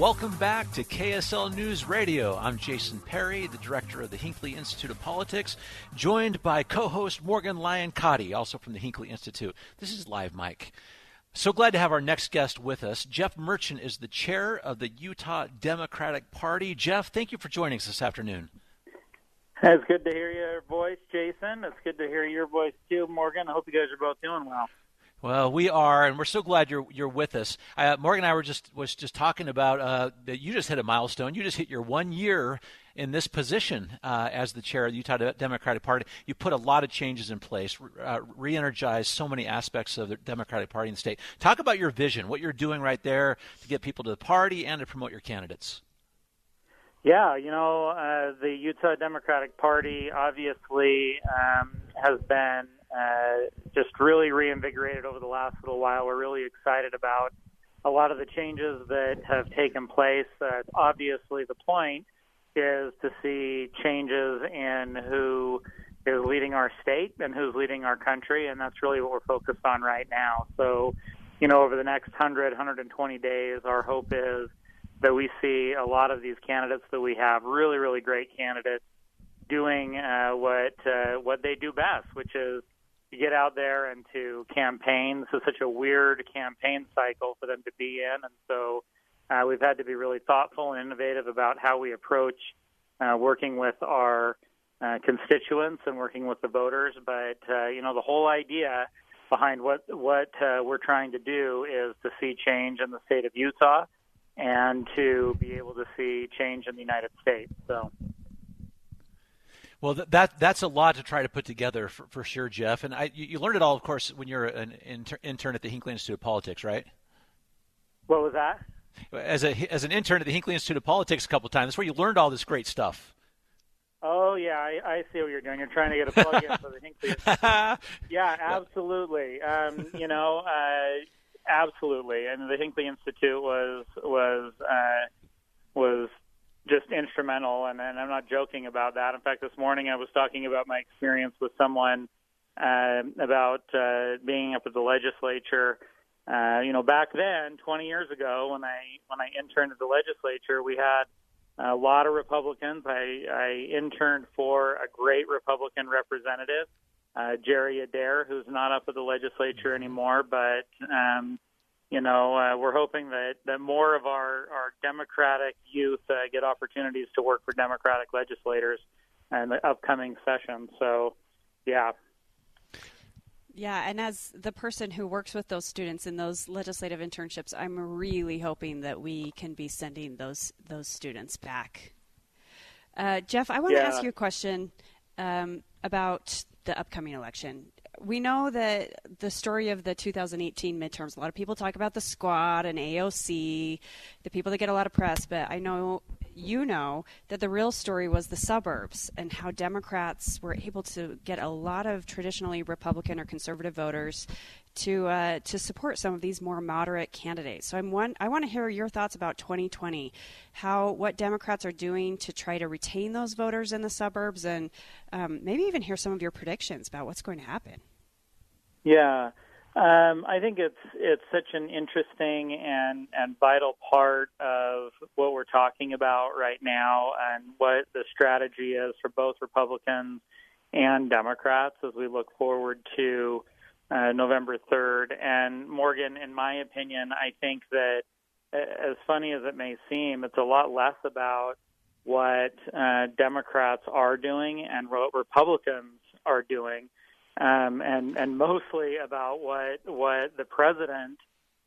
Welcome back to KSL News Radio. I'm Jason Perry, the director of the Hinckley Institute of Politics, joined by co host Morgan Lyon Cotti, also from the Hinckley Institute. This is Live Mike. So glad to have our next guest with us. Jeff Merchant is the chair of the Utah Democratic Party. Jeff, thank you for joining us this afternoon. It's good to hear your voice, Jason. It's good to hear your voice too, Morgan. I hope you guys are both doing well. Well, we are, and we're so glad you're you're with us. Uh, Morgan and I were just was just talking about uh, that you just hit a milestone. You just hit your one year in this position uh, as the chair of the Utah Democratic Party. You put a lot of changes in place, uh, re-energized so many aspects of the Democratic Party in the state. Talk about your vision, what you're doing right there to get people to the party and to promote your candidates. Yeah, you know, uh, the Utah Democratic Party obviously um, has been really reinvigorated over the last little while. We're really excited about a lot of the changes that have taken place. Uh, obviously, the point is to see changes in who is leading our state and who's leading our country, and that's really what we're focused on right now. So, you know, over the next 100, 120 days, our hope is that we see a lot of these candidates that we have, really, really great candidates, doing uh, what uh, what they do best, which is to get out there and to campaign. This is such a weird campaign cycle for them to be in, and so uh, we've had to be really thoughtful and innovative about how we approach uh, working with our uh, constituents and working with the voters. But uh, you know, the whole idea behind what what uh, we're trying to do is to see change in the state of Utah and to be able to see change in the United States. So. Well, that that's a lot to try to put together for, for sure, Jeff. And I, you, you, learned it all, of course, when you're an inter- intern at the Hinckley Institute of Politics, right? What was that? As a as an intern at the Hinckley Institute of Politics a couple of times, that's where you learned all this great stuff. Oh yeah, I, I see what you're doing. You're trying to get a plug in for the Hinckley. yeah, absolutely. Um, you know, uh, absolutely. And the Hinckley Institute was was uh, was just instrumental, and, and I'm not joking about that. In fact, this morning I was talking about my experience with someone uh, about uh, being up at the legislature. Uh, you know, back then, 20 years ago, when I when I interned at the legislature, we had a lot of Republicans. I, I interned for a great Republican representative, uh, Jerry Adair, who's not up at the legislature anymore, but um, you know, uh, we're hoping that, that more of our, our Democratic youth uh, get opportunities to work for Democratic legislators in the upcoming session. So, yeah. Yeah, and as the person who works with those students in those legislative internships, I'm really hoping that we can be sending those those students back. Uh, Jeff, I want to ask you a question um, about the upcoming election we know that the story of the 2018 midterms, a lot of people talk about the squad and AOC, the people that get a lot of press, but I know you know that the real story was the suburbs and how Democrats were able to get a lot of traditionally Republican or conservative voters to uh, to support some of these more moderate candidates. So I'm one. I want to hear your thoughts about 2020, how what Democrats are doing to try to retain those voters in the suburbs, and um, maybe even hear some of your predictions about what's going to happen. Yeah, um, I think it's it's such an interesting and and vital part of what we're talking about right now, and what the strategy is for both Republicans and Democrats as we look forward to uh, November 3rd. And Morgan, in my opinion, I think that as funny as it may seem, it's a lot less about what uh, Democrats are doing and what Republicans are doing, um, and and mostly about what what the president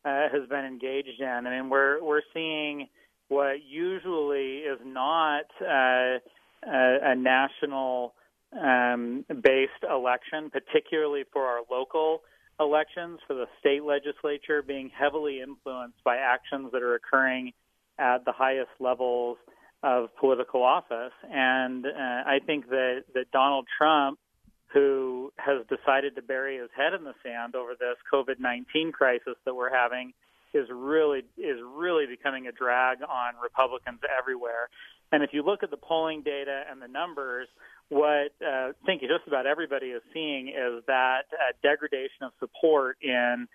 uh, has been engaged in. I mean, we're we're seeing what usually is not uh, a, a national um, based election, particularly for our local elections, for the state legislature, being heavily influenced by actions that are occurring at the highest levels of political office. And uh, I think that, that Donald Trump, who has decided to bury his head in the sand over this COVID 19 crisis that we're having, is really is really becoming a drag on Republicans everywhere. And if you look at the polling data and the numbers, what uh, I think just about everybody is seeing is that uh, degradation of support in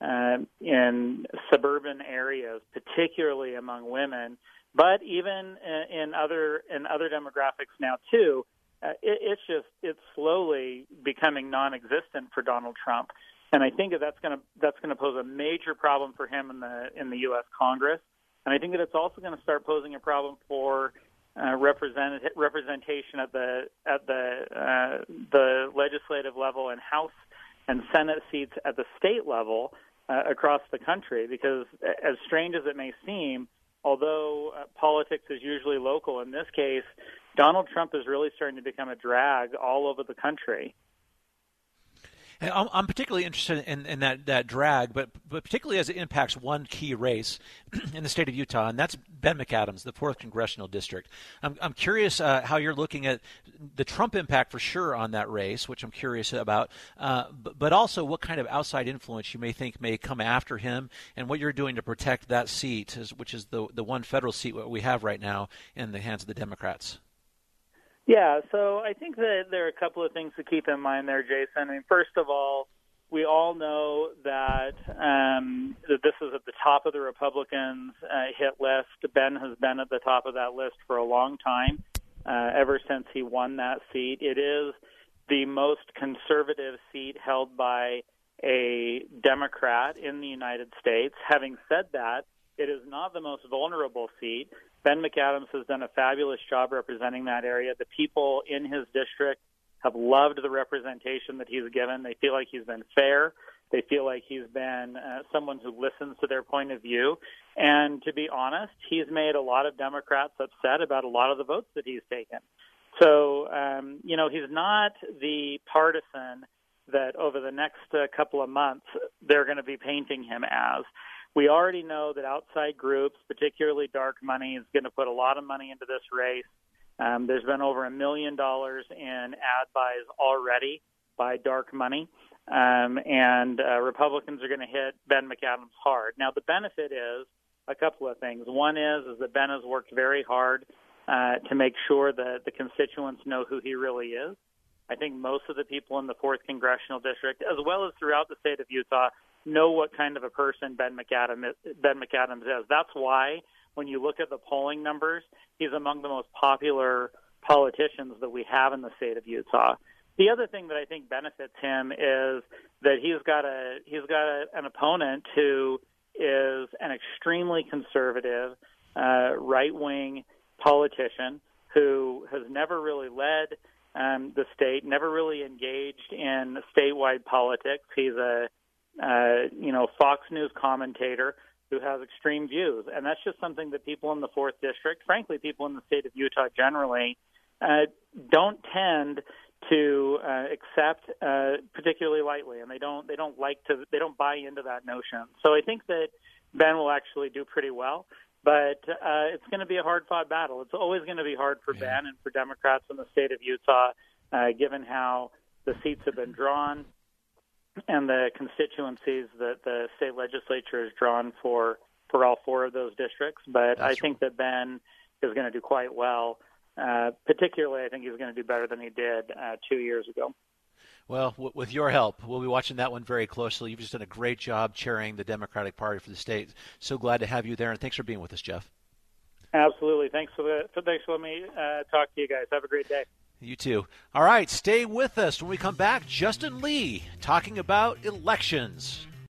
uh, in suburban areas, particularly among women, but even in other in other demographics now too. Uh, it, it's just it's slowly becoming non-existent for Donald Trump, and I think that that's going to that's going to pose a major problem for him in the in the U.S. Congress, and I think that it's also going to start posing a problem for uh, represent, representation at the at the uh, the legislative level and House and Senate seats at the state level uh, across the country. Because as strange as it may seem, although uh, politics is usually local, in this case, Donald Trump is really starting to become a drag all over the country. I'm, particularly interested in, in that, that drag, but, but particularly as it impacts one key race in the state of Utah, and that's Ben McAdams, the 4th Congressional District. I'm, I'm curious uh, how you're looking at the Trump impact for sure on that race, which I'm curious about, uh, but, but also what kind of outside influence you may think may come after him and what you're doing to protect that seat, which is the, the one federal seat we have right now in the hands of the Democrats. Yeah, so I think that there are a couple of things to keep in mind there, Jason. I mean, first of all, we all know that um, that this is at the top of the Republicans' uh, hit list. Ben has been at the top of that list for a long time, uh, ever since he won that seat. It is the most conservative seat held by a Democrat in the United States. Having said that, it is not the most vulnerable seat. Ben McAdams has done a fabulous job representing that area. The people in his district have loved the representation that he's given. They feel like he's been fair. They feel like he's been uh, someone who listens to their point of view. And to be honest, he's made a lot of Democrats upset about a lot of the votes that he's taken. So, um, you know, he's not the partisan that over the next uh, couple of months they're going to be painting him as. We already know that outside groups, particularly dark money, is going to put a lot of money into this race. Um, there's been over a million dollars in ad buys already by dark money, um, and uh, Republicans are going to hit Ben McAdams hard. Now, the benefit is a couple of things. One is is that Ben has worked very hard uh, to make sure that the constituents know who he really is. I think most of the people in the fourth congressional district, as well as throughout the state of Utah, know what kind of a person Ben McAdams Ben McAdams is. That's why when you look at the polling numbers, he's among the most popular politicians that we have in the state of Utah. The other thing that I think benefits him is that he's got a he's got a, an opponent who is an extremely conservative, uh, right wing politician who has never really led um, the state, never really engaged in statewide politics. He's a uh, you know, Fox News commentator who has extreme views. And that's just something that people in the fourth district, frankly, people in the state of Utah generally, uh, don't tend to uh, accept uh, particularly lightly, and they don't they don't like to they don't buy into that notion. So I think that Ben will actually do pretty well, but uh, it's going to be a hard fought battle. It's always going to be hard for. Ben and for Democrats in the state of Utah, uh, given how the seats have been drawn and the constituencies that the state legislature has drawn for for all four of those districts. But That's I think that Ben is going to do quite well. Uh, particularly, I think he's going to do better than he did uh, two years ago. Well, w- with your help, we'll be watching that one very closely. You've just done a great job chairing the Democratic Party for the state. So glad to have you there, and thanks for being with us, Jeff. Absolutely. Thanks for the thanks for letting me uh, talk to you guys. Have a great day. You too. All right, stay with us when we come back. Justin Lee talking about elections.